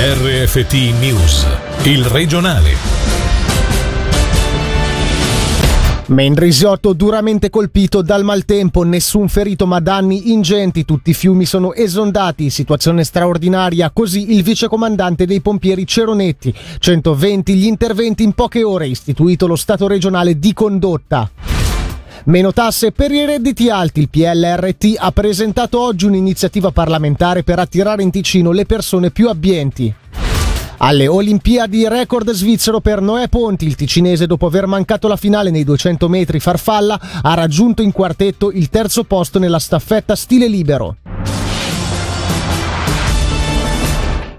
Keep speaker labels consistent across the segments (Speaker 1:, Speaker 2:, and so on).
Speaker 1: RFT News, il regionale.
Speaker 2: Mendrisiotto duramente colpito dal maltempo, nessun ferito ma danni ingenti, tutti i fiumi sono esondati, situazione straordinaria, così il vicecomandante dei pompieri Ceronetti, 120 gli interventi in poche ore, istituito lo Stato regionale di condotta. Meno tasse per i redditi alti. Il PLRT ha presentato oggi un'iniziativa parlamentare per attirare in Ticino le persone più abbienti. Alle Olimpiadi record svizzero per Noè Ponti, il ticinese dopo aver mancato la finale nei 200 metri farfalla ha raggiunto in quartetto il terzo posto nella staffetta stile libero.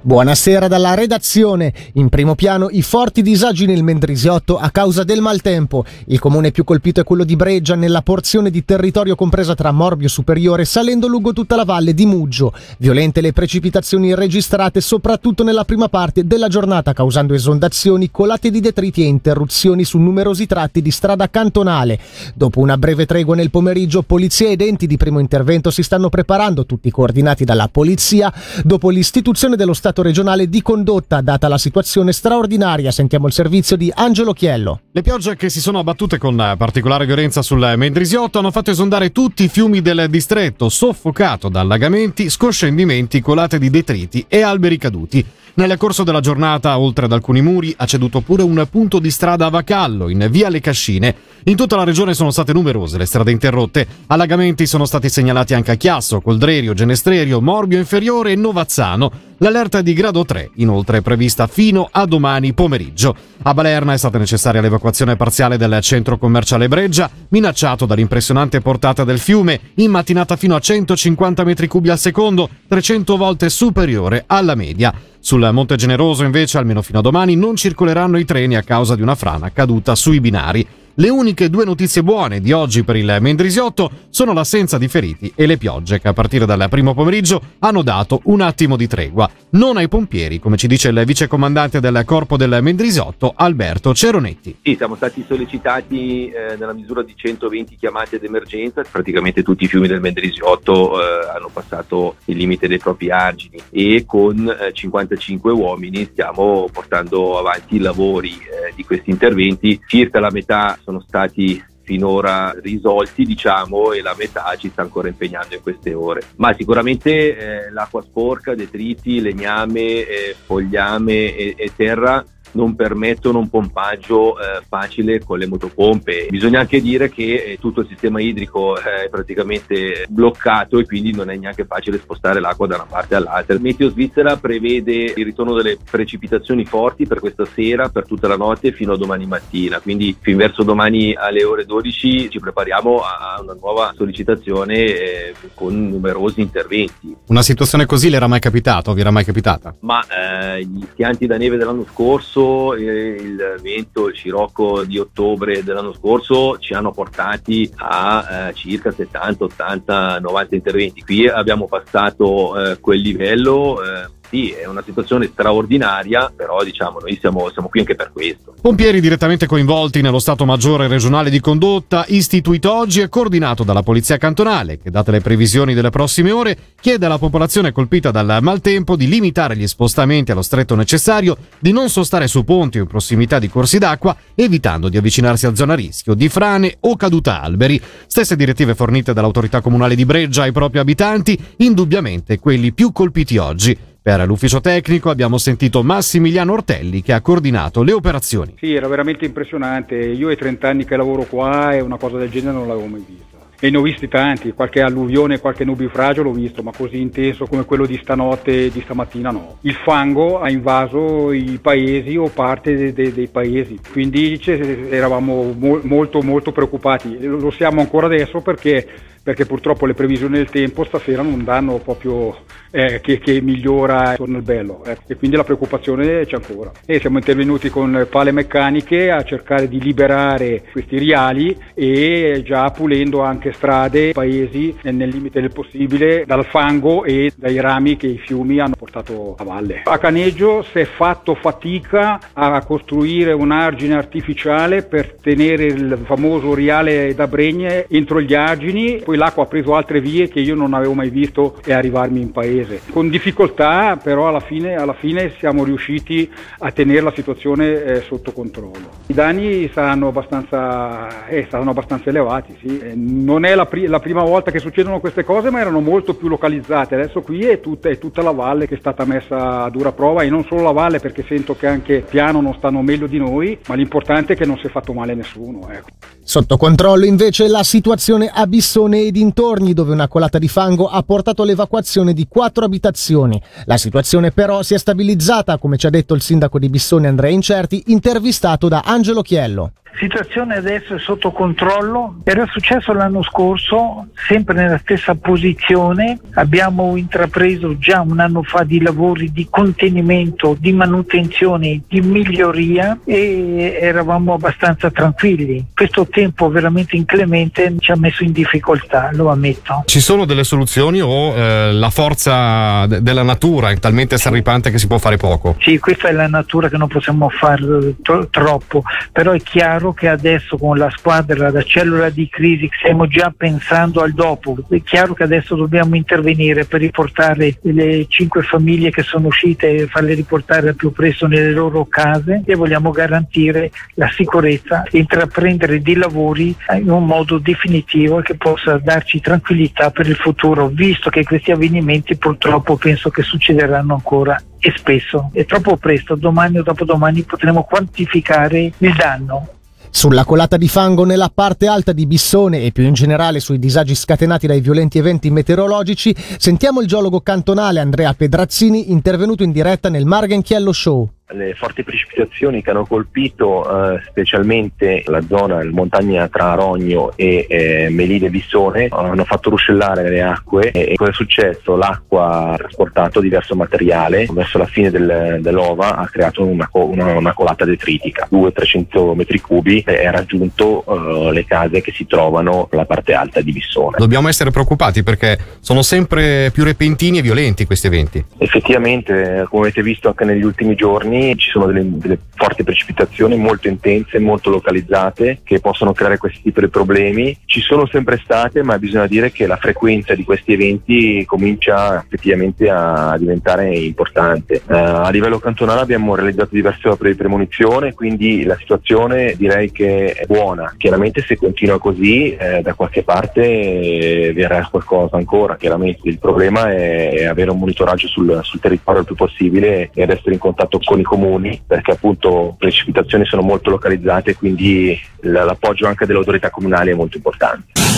Speaker 2: Buonasera dalla redazione. In primo piano i forti disagi nel Mendrisiotto a causa del maltempo. Il comune più colpito è quello di Breggia, nella porzione di territorio compresa tra Morbio Superiore salendo lungo tutta la valle di Muggio. Violente le precipitazioni registrate soprattutto nella prima parte della giornata, causando esondazioni, colate di detriti e interruzioni su numerosi tratti di strada cantonale. Dopo una breve tregua nel pomeriggio, polizia ed enti di primo intervento si stanno preparando, tutti coordinati dalla polizia, dopo l'istituzione dello Stato Stato regionale di condotta, data la situazione straordinaria. Sentiamo il servizio di Angelo Chiello.
Speaker 3: Le piogge che si sono abbattute con particolare violenza sul Mendrisiotto hanno fatto esondare tutti i fiumi del distretto, soffocato da allagamenti, scoscendimenti, colate di detriti e alberi caduti. Nel corso della giornata, oltre ad alcuni muri, ha ceduto pure un punto di strada a Vacallo, in via Le Cascine. In tutta la regione sono state numerose le strade interrotte. Allagamenti sono stati segnalati anche a Chiasso, Coldrerio, Genestrerio, Morbio Inferiore e Novazzano. L'allerta di grado 3, inoltre è prevista fino a domani pomeriggio. A Balerna è stata necessaria l'evacuazione parziale del centro commerciale Breggia, minacciato dall'impressionante portata del fiume, in mattinata fino a 150 metri cubi al secondo, 300 volte superiore alla media. Sul Monte Generoso, invece, almeno fino a domani, non circoleranno i treni a causa di una frana caduta sui binari. Le uniche due notizie buone di oggi per il Mendrisiotto sono l'assenza di feriti e le piogge che a partire dal primo pomeriggio hanno dato un attimo di tregua. Non ai pompieri, come ci dice il vicecomandante del corpo del Mendrisiotto, Alberto Ceronetti.
Speaker 4: Sì, siamo stati sollecitati eh, nella misura di 120 chiamate d'emergenza, praticamente tutti i fiumi del Mendrisiotto eh, hanno passato il limite dei propri argini e con eh, 55 uomini stiamo portando avanti i lavori eh, di questi interventi, circa la metà sono stati finora risolti diciamo e la metà ci sta ancora impegnando in queste ore. Ma sicuramente eh, l'acqua sporca, detriti, legname, eh, fogliame e, e terra non permettono un pompaggio eh, facile con le motopompe. Bisogna anche dire che eh, tutto il sistema idrico eh, è praticamente bloccato e quindi non è neanche facile spostare l'acqua da una parte all'altra. Il Meteo Svizzera prevede il ritorno delle precipitazioni forti per questa sera, per tutta la notte fino a domani mattina, quindi fin verso domani alle ore 12 ci prepariamo a una nuova sollecitazione eh, con numerosi interventi.
Speaker 3: Una situazione così le era mai capitato? Vi era mai capitata?
Speaker 4: Ma eh, gli schianti da neve dell'anno scorso scorso, eh, il vento, il scirocco di ottobre dell'anno scorso ci hanno portati a eh, circa 70, 80, 90 interventi. Qui abbiamo passato eh, quel livello eh, sì, è una situazione straordinaria, però diciamo noi siamo, siamo, qui anche per questo.
Speaker 3: Pompieri direttamente coinvolti nello Stato Maggiore regionale di condotta, istituito oggi e coordinato dalla Polizia Cantonale, che date le previsioni delle prossime ore, chiede alla popolazione colpita dal maltempo di limitare gli spostamenti allo stretto necessario, di non sostare su ponti o in prossimità di corsi d'acqua, evitando di avvicinarsi a zona rischio di frane o caduta alberi. Stesse direttive fornite dall'autorità comunale di Breggia ai propri abitanti, indubbiamente quelli più colpiti oggi. Per l'ufficio tecnico abbiamo sentito Massimiliano Ortelli che ha coordinato le operazioni.
Speaker 5: Sì, era veramente impressionante. Io ho 30 anni che lavoro qua e una cosa del genere non l'avevo mai vista. E ne ho visti tanti, qualche alluvione, qualche nubifragio l'ho visto, ma così intenso come quello di stanotte e di stamattina no. Il fango ha invaso i paesi o parte de- de- dei paesi, quindi eravamo mo- molto molto preoccupati. Lo siamo ancora adesso perché perché purtroppo le previsioni del tempo stasera non danno proprio eh, che, che, migliora torna il bello eh. e quindi la preoccupazione c'è ancora. E siamo intervenuti con pale meccaniche a cercare di liberare questi riali e già pulendo anche strade, paesi nel limite del possibile dal fango e dai rami che i fiumi hanno portato a valle. A Caneggio si è fatto fatica a costruire un argine artificiale per tenere il famoso riale da Bregne entro gli argini, poi l'acqua ha preso altre vie che io non avevo mai visto e arrivarmi in paese. Con difficoltà però alla fine, alla fine siamo riusciti a tenere la situazione eh, sotto controllo. I danni saranno abbastanza, eh, saranno abbastanza elevati, sì. Eh, non è la, pri- la, prima volta che succedono queste cose ma erano molto più localizzate, adesso qui è tutta, è tutta la valle che è stata messa a dura prova e non solo la valle perché sento che anche piano non stanno meglio di noi, ma l'importante è che non si è fatto male a nessuno. Ecco.
Speaker 2: Sotto controllo invece la situazione a Bissone e dintorni dove una colata di fango ha portato all'evacuazione di quattro abitazioni. La situazione però si è stabilizzata, come ci ha detto il sindaco di Bissone Andrea Incerti, intervistato da Angelo Chiello
Speaker 6: situazione adesso è sotto controllo. Era successo l'anno scorso, sempre nella stessa posizione. Abbiamo intrapreso già un anno fa di lavori di contenimento, di manutenzione, di miglioria e eravamo abbastanza tranquilli. Questo tempo veramente inclemente ci ha messo in difficoltà, lo ammetto.
Speaker 3: Ci sono delle soluzioni o eh, la forza de- della natura è talmente serripante che si può fare poco?
Speaker 6: Sì, questa è la natura che non possiamo fare tro- troppo, però è chiaro chiaro che adesso con la squadra da cellula di crisi stiamo già pensando al dopo, è chiaro che adesso dobbiamo intervenire per riportare le cinque famiglie che sono uscite e farle riportare al più presto nelle loro case e vogliamo garantire la sicurezza e intraprendere dei lavori in un modo definitivo che possa darci tranquillità per il futuro, visto che questi avvenimenti purtroppo penso che succederanno ancora e spesso. È troppo presto, domani o dopodomani potremo quantificare il danno.
Speaker 2: Sulla colata di fango nella parte alta di Bissone e più in generale sui disagi scatenati dai violenti eventi meteorologici, sentiamo il geologo cantonale Andrea Pedrazzini intervenuto in diretta nel Margenchiello Show
Speaker 7: le forti precipitazioni che hanno colpito eh, specialmente la zona il montagna tra Rogno e eh, Melide Bissone hanno fatto ruscellare le acque e, e cosa è successo? L'acqua ha trasportato diverso materiale verso la fine del, dell'ova ha creato una, una, una colata detritica 200-300 metri cubi e ha raggiunto eh, le case che si trovano nella parte alta di Bissone.
Speaker 3: Dobbiamo essere preoccupati perché sono sempre più repentini e violenti questi eventi.
Speaker 7: Effettivamente, come avete visto anche negli ultimi giorni ci sono delle, delle, forti precipitazioni molto intense, molto localizzate che possono creare questi tipi di problemi. Ci sono sempre state, ma bisogna dire che la frequenza di questi eventi comincia effettivamente a diventare importante. Uh, a livello cantonale abbiamo realizzato diverse opere di premonizione, quindi la situazione direi che è buona. Chiaramente se continua così eh, da qualche parte eh, verrà qualcosa ancora, chiaramente il problema è, è avere un monitoraggio sul, sul territorio il più possibile ed essere in contatto con i comuni perché appunto le precipitazioni sono molto localizzate quindi l'appoggio anche delle autorità comunali è molto importante.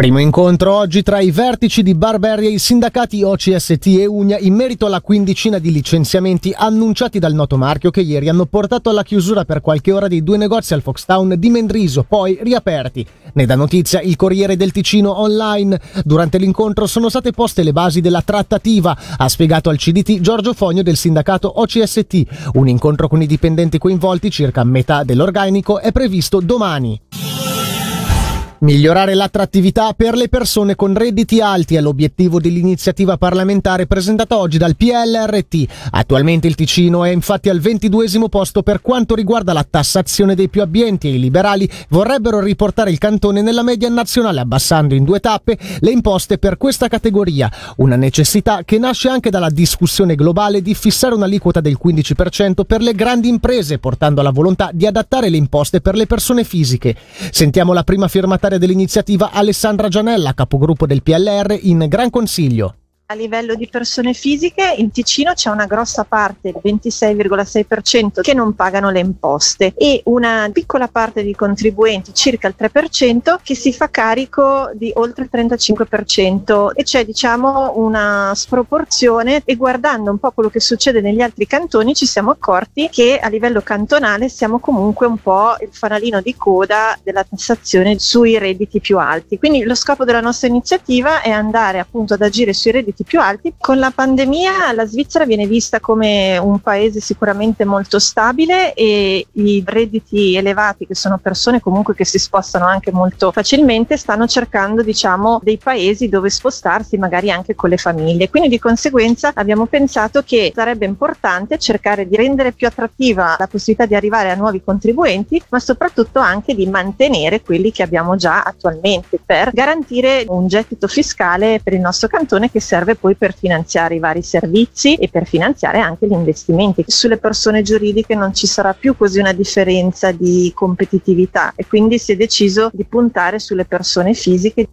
Speaker 2: Primo incontro oggi tra i vertici di Barberia e i sindacati OCST e Ugna in merito alla quindicina di licenziamenti annunciati dal noto marchio che ieri hanno portato alla chiusura per qualche ora dei due negozi al Foxtown di Mendriso, poi riaperti. Ne dà notizia il Corriere del Ticino online. Durante l'incontro sono state poste le basi della trattativa, ha spiegato al CDT Giorgio Fogno del sindacato OCST. Un incontro con i dipendenti coinvolti, circa metà dell'organico, è previsto domani. Migliorare l'attrattività per le persone con redditi alti è l'obiettivo dell'iniziativa parlamentare presentata oggi dal PLRT. Attualmente il Ticino è infatti al ventiduesimo posto per quanto riguarda la tassazione dei più abbienti e i liberali vorrebbero riportare il cantone nella media nazionale abbassando in due tappe le imposte per questa categoria, una necessità che nasce anche dalla discussione globale di fissare un'aliquota del 15% per le grandi imprese, portando alla volontà di adattare le imposte per le persone fisiche. Sentiamo la prima firmataria firmataria dell'iniziativa Alessandra Gianella, capogruppo del PLR in Gran Consiglio.
Speaker 8: A livello di persone fisiche in Ticino c'è una grossa parte, il 26,6%, che non pagano le imposte e una piccola parte di contribuenti, circa il 3%, che si fa carico di oltre il 35% e c'è diciamo una sproporzione e guardando un po' quello che succede negli altri cantoni ci siamo accorti che a livello cantonale siamo comunque un po' il fanalino di coda della tassazione sui redditi più alti. Quindi lo scopo della nostra iniziativa è andare appunto ad agire sui redditi redditi più alti. Con la pandemia la Svizzera viene vista come un paese sicuramente molto stabile e i redditi elevati, che sono persone comunque che si spostano anche molto facilmente, stanno cercando diciamo dei paesi dove spostarsi magari anche con le famiglie. Quindi di conseguenza abbiamo pensato che sarebbe importante cercare di rendere più attrattiva la possibilità di arrivare a nuovi contribuenti, ma soprattutto anche di mantenere quelli che abbiamo già attualmente per garantire un gettito fiscale per il nostro cantone che serve serve poi per finanziare i vari servizi e per finanziare anche gli investimenti. Sulle persone giuridiche non ci sarà più così una differenza di competitività e quindi si è deciso di puntare sulle persone fisiche.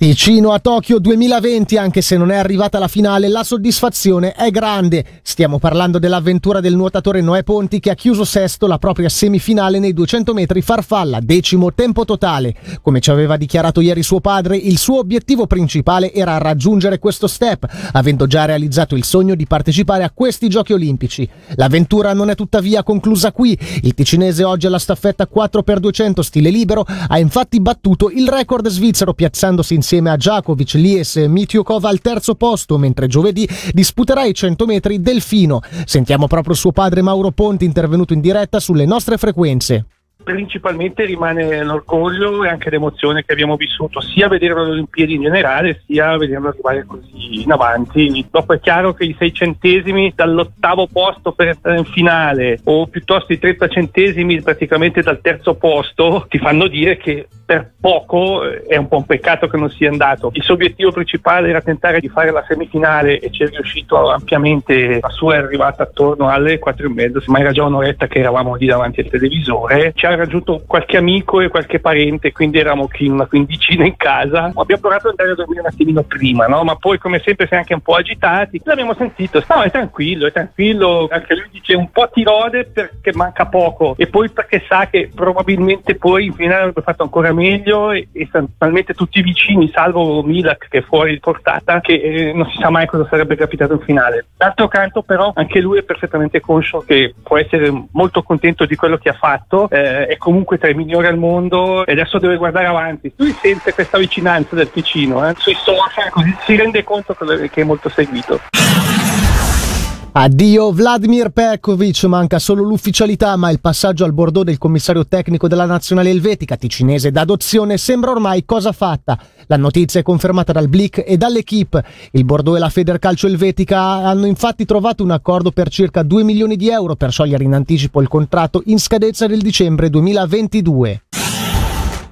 Speaker 2: Ticino a Tokyo 2020, anche se non è arrivata la finale, la soddisfazione è grande. Stiamo parlando dell'avventura del nuotatore Noè Ponti che ha chiuso sesto la propria semifinale nei 200 metri farfalla, decimo tempo totale. Come ci aveva dichiarato ieri suo padre, il suo obiettivo principale era raggiungere questo step, avendo già realizzato il sogno di partecipare a questi giochi olimpici. L'avventura non è tuttavia conclusa qui. Il ticinese oggi alla staffetta 4x200 stile libero ha infatti battuto il record svizzero piazzandosi in insieme a Djakovic, Lies e Mitiukov al terzo posto, mentre giovedì disputerà i 100 metri Delfino. Sentiamo proprio suo padre Mauro Ponti intervenuto in diretta sulle nostre frequenze
Speaker 9: principalmente rimane l'orgoglio e anche l'emozione che abbiamo vissuto sia a vedere le Olimpiadi in generale sia a vederlo arrivare così in avanti. Dopo è chiaro che i sei centesimi dall'ottavo posto per entrare in finale o piuttosto i 30 centesimi praticamente dal terzo posto ti fanno dire che per poco eh, è un po' un peccato che non sia andato. Il suo obiettivo principale era tentare di fare la semifinale e ci è riuscito ampiamente. La sua è arrivata attorno alle 4 e mezzo, ma era già un'oretta che eravamo lì davanti al televisore. Ci ha raggiunto qualche amico e qualche parente, quindi eravamo qui una quindicina in casa. Abbiamo provato ad andare a dormire un attimino prima, no? ma poi come sempre si è anche un po' agitati. L'abbiamo sentito, no, è tranquillo, è tranquillo. Anche lui dice un po' ti rode perché manca poco e poi perché sa che probabilmente poi in finale avrebbe fatto ancora meglio e, e talmente tutti vicini, salvo Milak che è fuori portata, che eh, non si sa mai cosa sarebbe capitato in finale. D'altro canto però anche lui è perfettamente conscio che può essere molto contento di quello che ha fatto. Eh, è comunque tra i migliori al mondo e adesso deve guardare avanti. Lui sente questa vicinanza del Ticino eh, sui social, così si rende conto che è molto seguito.
Speaker 2: Addio Vladimir Pekovic, manca solo l'ufficialità, ma il passaggio al bordeaux del commissario tecnico della nazionale elvetica ticinese d'adozione sembra ormai cosa fatta. La notizia è confermata dal Blick e dall'Equipe. Il bordeaux e la Federcalcio elvetica hanno infatti trovato un accordo per circa 2 milioni di euro per sciogliere in anticipo il contratto in scadenza del dicembre 2022.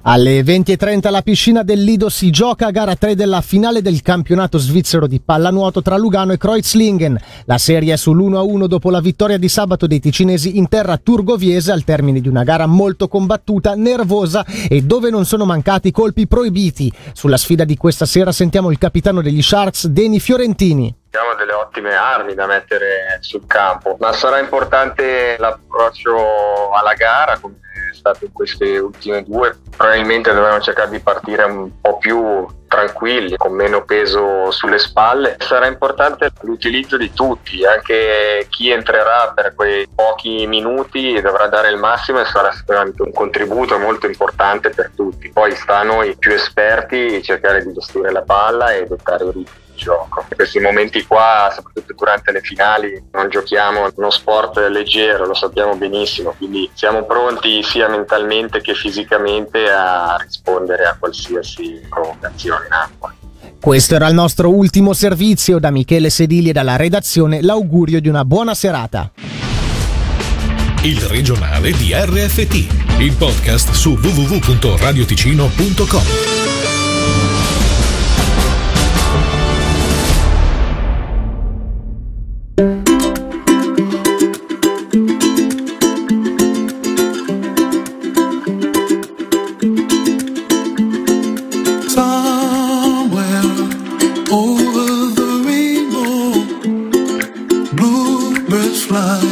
Speaker 2: Alle 20.30 la piscina del Lido si gioca a gara 3 della finale del campionato svizzero di pallanuoto tra Lugano e Kreuzlingen. La serie è sull'1-1 dopo la vittoria di sabato dei ticinesi in terra turgoviese al termine di una gara molto combattuta, nervosa e dove non sono mancati colpi proibiti. Sulla sfida di questa sera sentiamo il capitano degli Sharks, Deni Fiorentini.
Speaker 10: Abbiamo delle ottime armi da mettere sul campo, ma sarà importante l'approccio alla gara, come stato in queste ultime due, probabilmente dovremmo cercare di partire un po' più tranquilli, con meno peso sulle spalle. Sarà importante l'utilizzo di tutti, anche chi entrerà per quei pochi minuti dovrà dare il massimo e sarà sicuramente un contributo molto importante per tutti. Poi sta a noi più esperti cercare di gestire la palla e dettare i ritmi gioco. In questi momenti qua, soprattutto durante le finali, non giochiamo uno sport leggero, lo sappiamo benissimo, quindi siamo pronti sia mentalmente che fisicamente a rispondere a qualsiasi provocazione in acqua.
Speaker 2: Questo era il nostro ultimo servizio da Michele Sedili e dalla redazione l'augurio di una buona serata.
Speaker 1: Il regionale di RFT, il podcast su www.radioticino.com.
Speaker 11: up high.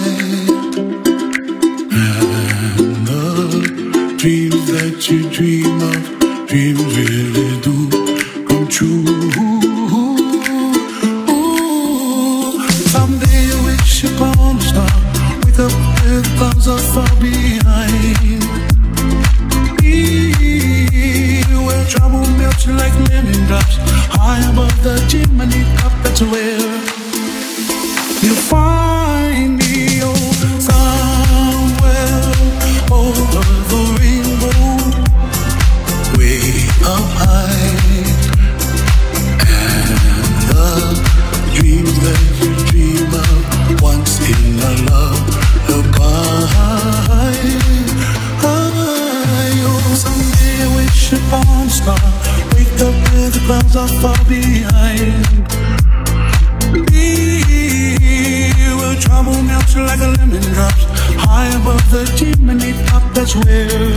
Speaker 12: we'll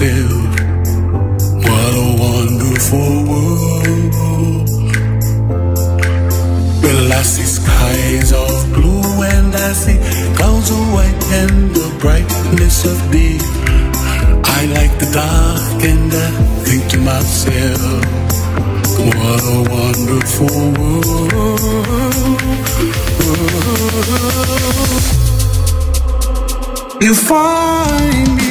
Speaker 12: what a wonderful world. Well, I see skies of blue and I see clouds of white and the brightness of day. I like the dark and I think to myself, what a wonderful world. You find me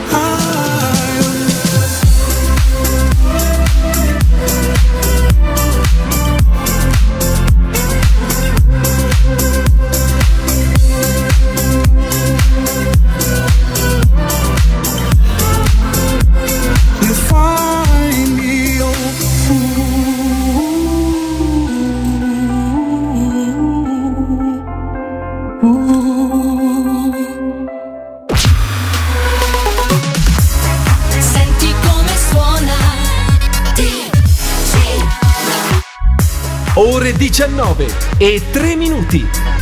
Speaker 13: 19 e 3 minuti.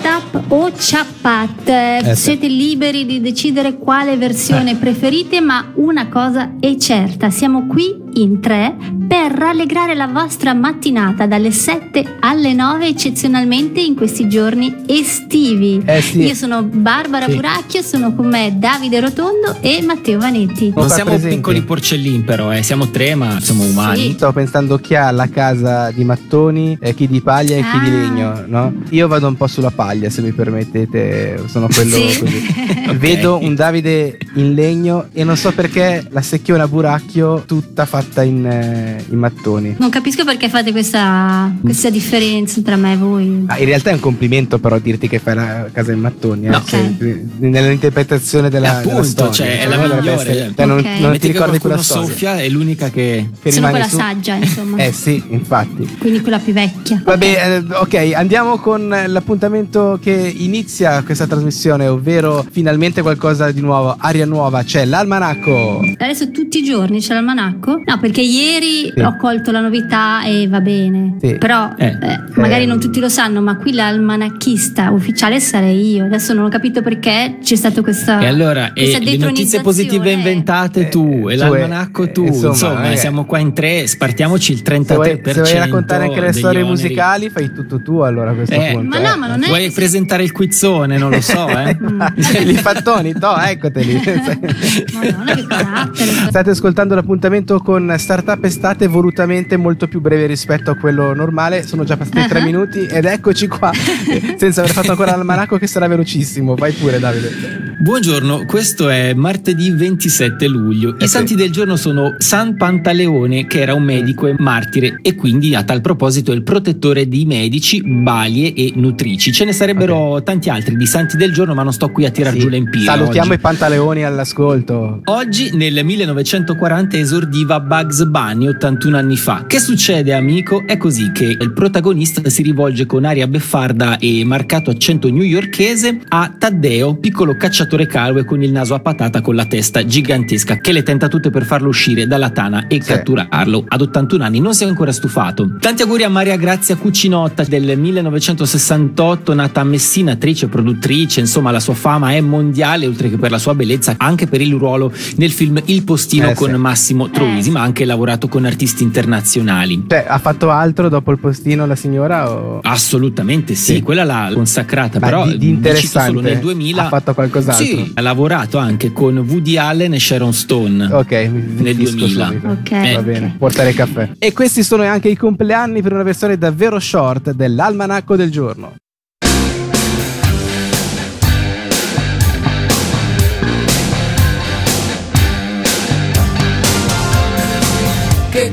Speaker 14: Startup o Chappat. Eh,
Speaker 15: Eh, sì.
Speaker 14: Siete liberi di decidere quale versione preferite, ma una cosa è certa, siamo qui in tre per rallegrare la vostra mattinata dalle 7 alle 9 eccezionalmente in questi giorni estivi.
Speaker 15: Eh, sì.
Speaker 14: Io sono Barbara
Speaker 15: Sì.
Speaker 14: Buracchio, sono con me Davide Rotondo e Matteo Vanetti.
Speaker 16: Non siamo
Speaker 15: presenti.
Speaker 16: piccoli porcellini però, eh. siamo tre ma siamo umani.
Speaker 14: Sì.
Speaker 17: Stavo pensando chi ha la casa di mattoni, eh, chi di paglia e chi di
Speaker 14: Ah.
Speaker 17: legno, no? Io vado un po' sulla paglia, se mi permettete, sono quello
Speaker 14: Sì.
Speaker 17: così.
Speaker 16: Ok.
Speaker 17: Vedo un Davide in legno e non so perché la secchiona buracchio tutta fatta in, eh, in mattoni.
Speaker 14: Non capisco perché fate questa, questa differenza tra me e voi.
Speaker 17: Ah, in realtà è un complimento però dirti che fai la casa in mattoni, eh,
Speaker 16: No.
Speaker 17: se- nell'interpretazione della,
Speaker 16: Eh, appunto,
Speaker 17: della storia.
Speaker 16: cioè, è la
Speaker 17: Dovrebbe
Speaker 16: migliore.
Speaker 17: essere- cioè, non,
Speaker 14: Ok.
Speaker 17: non
Speaker 16: Metti
Speaker 17: ti ricordi quella storia.
Speaker 16: soffia è l'unica che...
Speaker 17: Che
Speaker 14: Sono
Speaker 17: rimane
Speaker 14: quella
Speaker 17: su-
Speaker 14: saggia, insomma.
Speaker 17: Eh sì, infatti.
Speaker 14: Quindi quella più vecchia.
Speaker 17: Vabbè, eh, ok, andiamo con l'appuntamento che inizia questa trasmissione, ovvero finalmente qualcosa di nuovo, aria nuova, c'è l'almanacco.
Speaker 14: Adesso tutti i giorni c'è l'almanacco? No, perché ieri
Speaker 17: Sì.
Speaker 14: ho colto la novità e va bene.
Speaker 17: Sì.
Speaker 14: Però
Speaker 16: Eh.
Speaker 14: eh, magari
Speaker 17: Eh.
Speaker 14: non tutti lo sanno, ma qui l'almanacchista ufficiale sarei io. Adesso non ho capito perché c'è stato questa.
Speaker 16: E allora,
Speaker 14: questa
Speaker 16: e le notizie positive inventate tu,
Speaker 17: Eh,
Speaker 16: e
Speaker 17: tu,
Speaker 16: l'almanacco
Speaker 17: eh,
Speaker 16: tu,
Speaker 17: insomma,
Speaker 16: insomma,
Speaker 17: eh.
Speaker 16: siamo qua in tre, spartiamoci il
Speaker 17: Se
Speaker 16: 33%
Speaker 17: vuoi, se vuoi raccontare anche le storie
Speaker 16: oneri.
Speaker 17: musicali, fai tutto tu allora a questo
Speaker 16: Eh,
Speaker 17: punto.
Speaker 14: Ma no, ma non è.
Speaker 16: Vuoi presentare il quizzone? Non lo so, eh.
Speaker 17: Li fattoni, no, eccoteli.
Speaker 14: Madonna, che carattere.
Speaker 17: State ascoltando l'appuntamento con Startup Estate volutamente molto più breve rispetto a quello normale. Sono già passati
Speaker 14: Ah.
Speaker 17: tre minuti ed eccoci qua, senza aver fatto ancora l'almanacco che sarà velocissimo. Vai pure Davide.
Speaker 16: Buongiorno, questo è martedì 27 luglio. I
Speaker 17: Eh sì.
Speaker 16: santi del giorno sono San Pantaleone, che era un medico e martire, e quindi a tal proposito è il protettore di medici, balie e nutrici. Ce ne sarebbero tanti altri di santi del giorno, ma non sto qui a tirar
Speaker 17: Sì.
Speaker 16: giù le empire.
Speaker 17: Salutiamo
Speaker 16: oggi.
Speaker 17: i pantaleoni all'ascolto.
Speaker 16: Oggi nel 1940 esordiva Bugs Bunny 81 anni fa. Che succede amico? È così che il protagonista si rivolge con aria beffarda e marcato accento newyorkese a Taddeo, piccolo cacciatore calvo e con il naso a patata con la testa gigantesca che le tenta tutte per farlo uscire dalla tana e catturarlo. Ad 81 anni non si è ancora stufato. Tanti auguri a Maria Grazia Cucinotta del 1968, nata a Messina, attrice, produttrice, insomma la sua fama è mondiale oltre che per la sua bellezza, anche per il ruolo nel film Il postino
Speaker 17: Eh,
Speaker 16: con
Speaker 17: sì.
Speaker 16: Massimo Troisi, ma ha anche lavorato con artisti internazionali.
Speaker 17: Cioè, ha fatto altro dopo il postino la signora? O...
Speaker 16: Assolutamente sì, quella l'ha consacrata,
Speaker 17: Ma
Speaker 16: però
Speaker 17: di, di interessante
Speaker 16: solo nel 2000
Speaker 17: ha fatto qualcos'altro?
Speaker 16: Sì, ha lavorato anche con Woody Allen e Sharon Stone.
Speaker 17: Ok,
Speaker 16: nel
Speaker 17: zittisco
Speaker 16: 2000.
Speaker 17: subito.
Speaker 14: Ok.
Speaker 16: Eh,
Speaker 17: Va bene, portare caffè. E questi sono anche i compleanni per una versione davvero short dell'almanacco del giorno.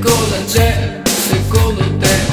Speaker 11: Cosa c'è secondo te?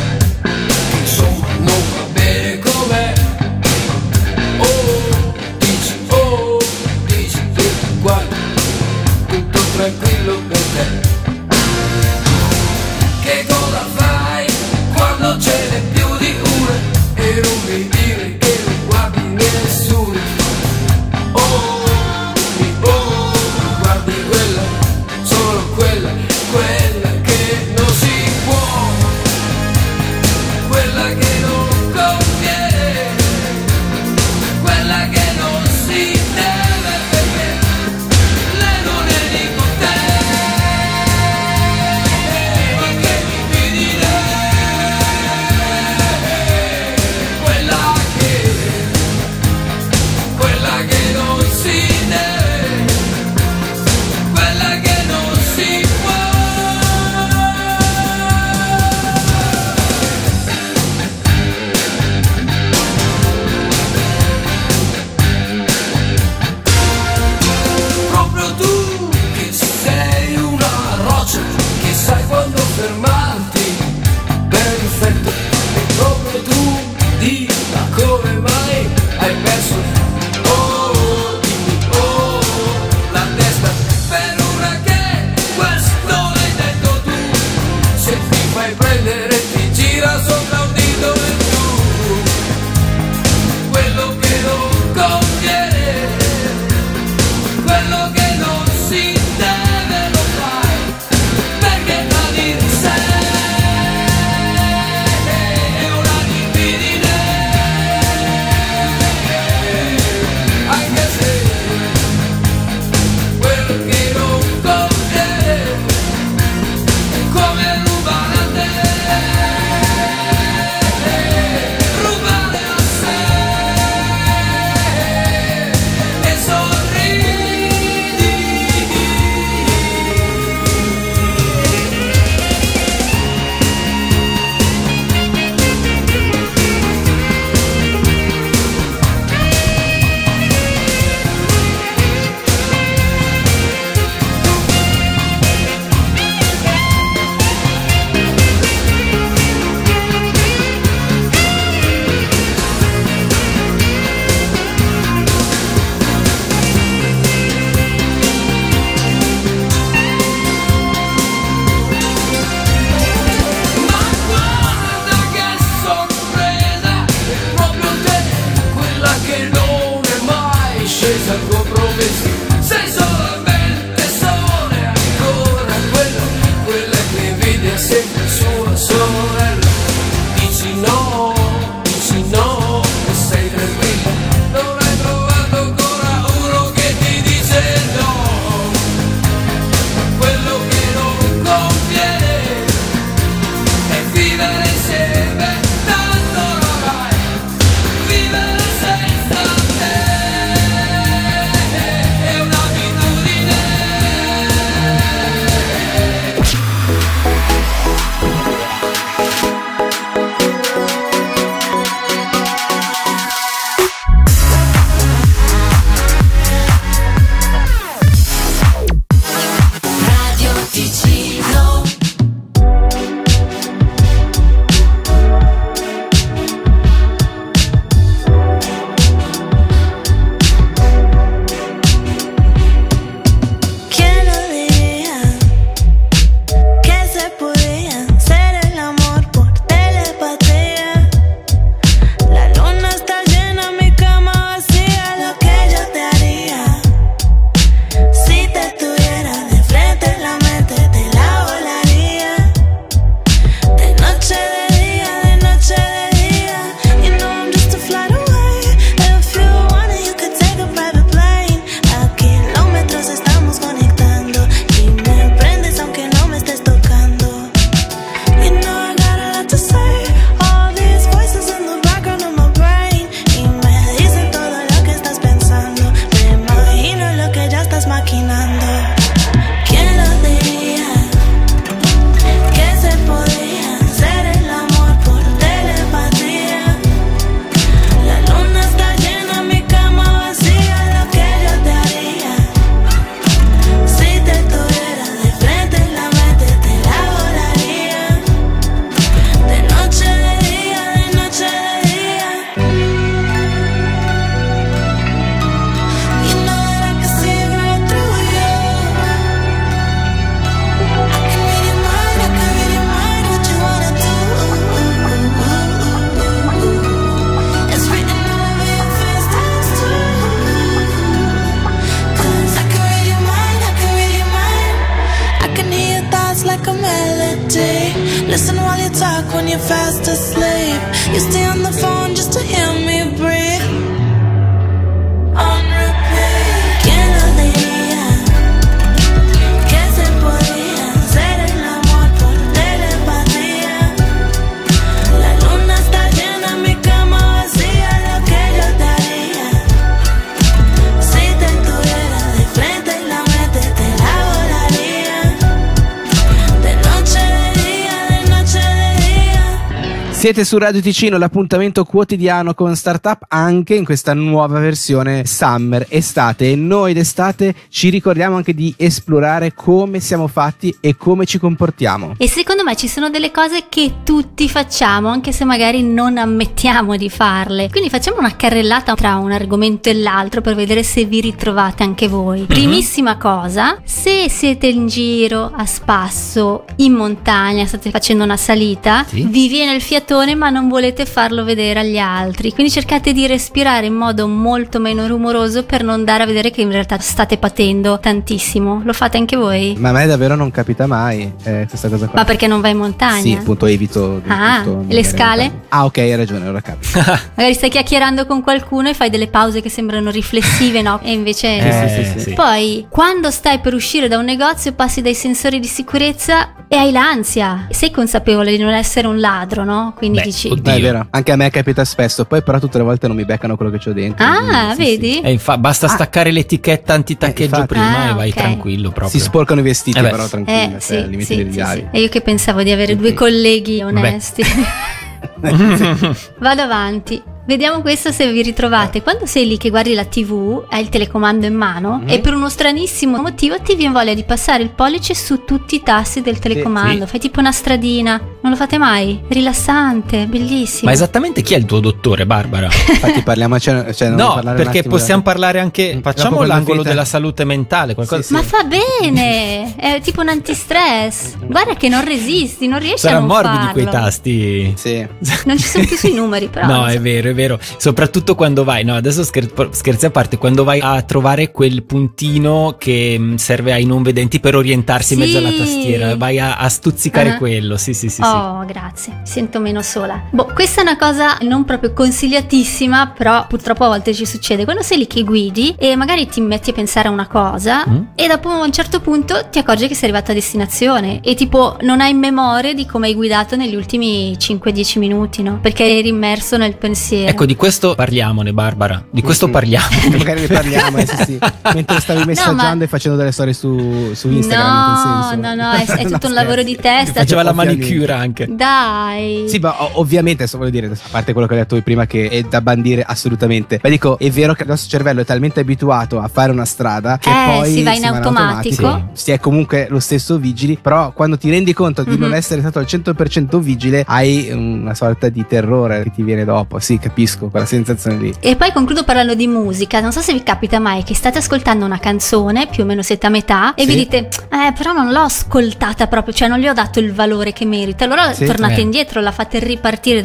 Speaker 17: Siete su Radio Ticino, l'appuntamento quotidiano con Startup anche in questa nuova versione Summer estate e noi d'estate ci ricordiamo anche di esplorare come siamo fatti e come ci comportiamo.
Speaker 14: E secondo me ci sono delle cose che tutti facciamo, anche se magari non ammettiamo di farle. Quindi facciamo una carrellata tra un argomento e l'altro per vedere se vi ritrovate anche voi. Primissima cosa, se siete in giro a spasso, in montagna, state facendo una salita,
Speaker 18: Sì.
Speaker 14: vi viene il fiatone ma non volete farlo vedere agli altri. Quindi cercate di respirare in modo molto meno rumoroso per non dare a vedere che in realtà state patendo tantissimo. Lo fate anche voi?
Speaker 17: Ma a me davvero non capita mai eh, questa cosa qua.
Speaker 14: Ma perché non vai in montagna?
Speaker 17: Sì, appunto evito
Speaker 14: Ah, le scale?
Speaker 17: Ah, ok, hai ragione, ora capito.
Speaker 14: Magari stai chiacchierando con qualcuno e fai delle pause che sembrano riflessive, no? E invece.
Speaker 17: Eh, sì, sì, sì.
Speaker 14: Poi, quando stai per uscire da un negozio, passi dai sensori di sicurezza e hai l'ansia. Sei consapevole di non essere un ladro, no? Quindi dici.
Speaker 17: Beh, è vero, anche a me capita spesso, poi però tutte le volte non mi beccano quello che c'ho dentro.
Speaker 14: Ah, vedi?
Speaker 19: E infa- basta staccare l'etichetta antitaccheggio
Speaker 17: infatti.
Speaker 19: prima
Speaker 14: Ah,
Speaker 19: e vai
Speaker 14: ok.
Speaker 19: tranquillo proprio.
Speaker 17: Si sporcano i vestiti,
Speaker 19: Eh beh.
Speaker 17: però tranquillo,
Speaker 14: Eh,
Speaker 17: cioè,
Speaker 14: sì,
Speaker 17: al limite
Speaker 14: sì, sì, sì. E io che pensavo di avere due colleghi onesti. Vado avanti. Vediamo questo se vi ritrovate. Quando sei lì che guardi la TV, hai il telecomando in mano e per uno stranissimo motivo ti viene voglia di passare il pollice su tutti i tasti del telecomando.
Speaker 19: sì.
Speaker 14: Fai tipo una stradina. Non lo fate mai? Rilassante, bellissimo.
Speaker 19: Ma esattamente chi è il tuo dottore, Barbara?
Speaker 17: Infatti parliamo, cioè, cioè, non
Speaker 19: no, perché possiamo parlare anche. Facciamo l'angolo della salute mentale. Qualcosa
Speaker 14: Ma fa bene, è tipo un antistress. Guarda che non resisti, non riesci a
Speaker 19: Sarà
Speaker 14: non
Speaker 19: morbidi
Speaker 14: farlo.
Speaker 19: quei tasti.
Speaker 17: Sì.
Speaker 14: Non ci sono più sui numeri, però.
Speaker 19: No, è vero, è vero. Soprattutto quando vai, no, adesso scher- scherzi a parte, quando vai a trovare quel puntino che mh, serve ai non vedenti per orientarsi in mezzo alla
Speaker 14: Sì.
Speaker 19: tastiera, vai a, a stuzzicare
Speaker 14: Ah.
Speaker 19: quello. Sì, sì, sì. sì.
Speaker 14: Oh, grazie, mi sento meno sola. Boh, questa è una cosa non proprio consigliatissima, però purtroppo a volte ci succede. Quando sei lì che guidi e magari ti metti a pensare a una cosa
Speaker 19: Mm.
Speaker 14: e dopo a un certo punto ti accorgi che sei arrivata a destinazione e tipo non hai memoria di come hai guidato negli ultimi 5-10 minuti, no? Perché eri immerso nel pensiero.
Speaker 19: Ecco, di questo parliamone, Barbara. Di questo parliamo.
Speaker 17: Magari ne parliamo, eh, sì, sì. mentre stavi messaggiando e facendo delle storie su, su Instagram.
Speaker 14: No,
Speaker 17: senso.
Speaker 14: no, no, è, è tutto un lavoro di testa.
Speaker 19: Faceva la manicura anche.
Speaker 14: Dai.
Speaker 17: Sì, ma ovviamente, adesso voglio dire, a parte quello che hai detto voi prima, che è da bandire assolutamente. Ma dico, è vero che il nostro cervello è talmente abituato a fare una strada che
Speaker 14: Eh,
Speaker 17: poi
Speaker 14: si va in automatico.
Speaker 17: Si è comunque lo stesso vigili, però quando ti rendi conto di non
Speaker 14: Mhm.
Speaker 17: essere stato al 100% vigile, hai una sorta di terrore che ti viene dopo. Sì, capisco quella sensazione lì.
Speaker 14: E poi concludo parlando di musica. Non so se vi capita mai che state ascoltando una canzone, più o meno siete a metà, e
Speaker 17: Sì.
Speaker 14: vi dite: Eh, però non l'ho ascoltata proprio, cioè non gli ho dato il valore che merita. Allora
Speaker 17: Sì.
Speaker 14: tornate
Speaker 19: Eh.
Speaker 14: indietro, la fate ripartire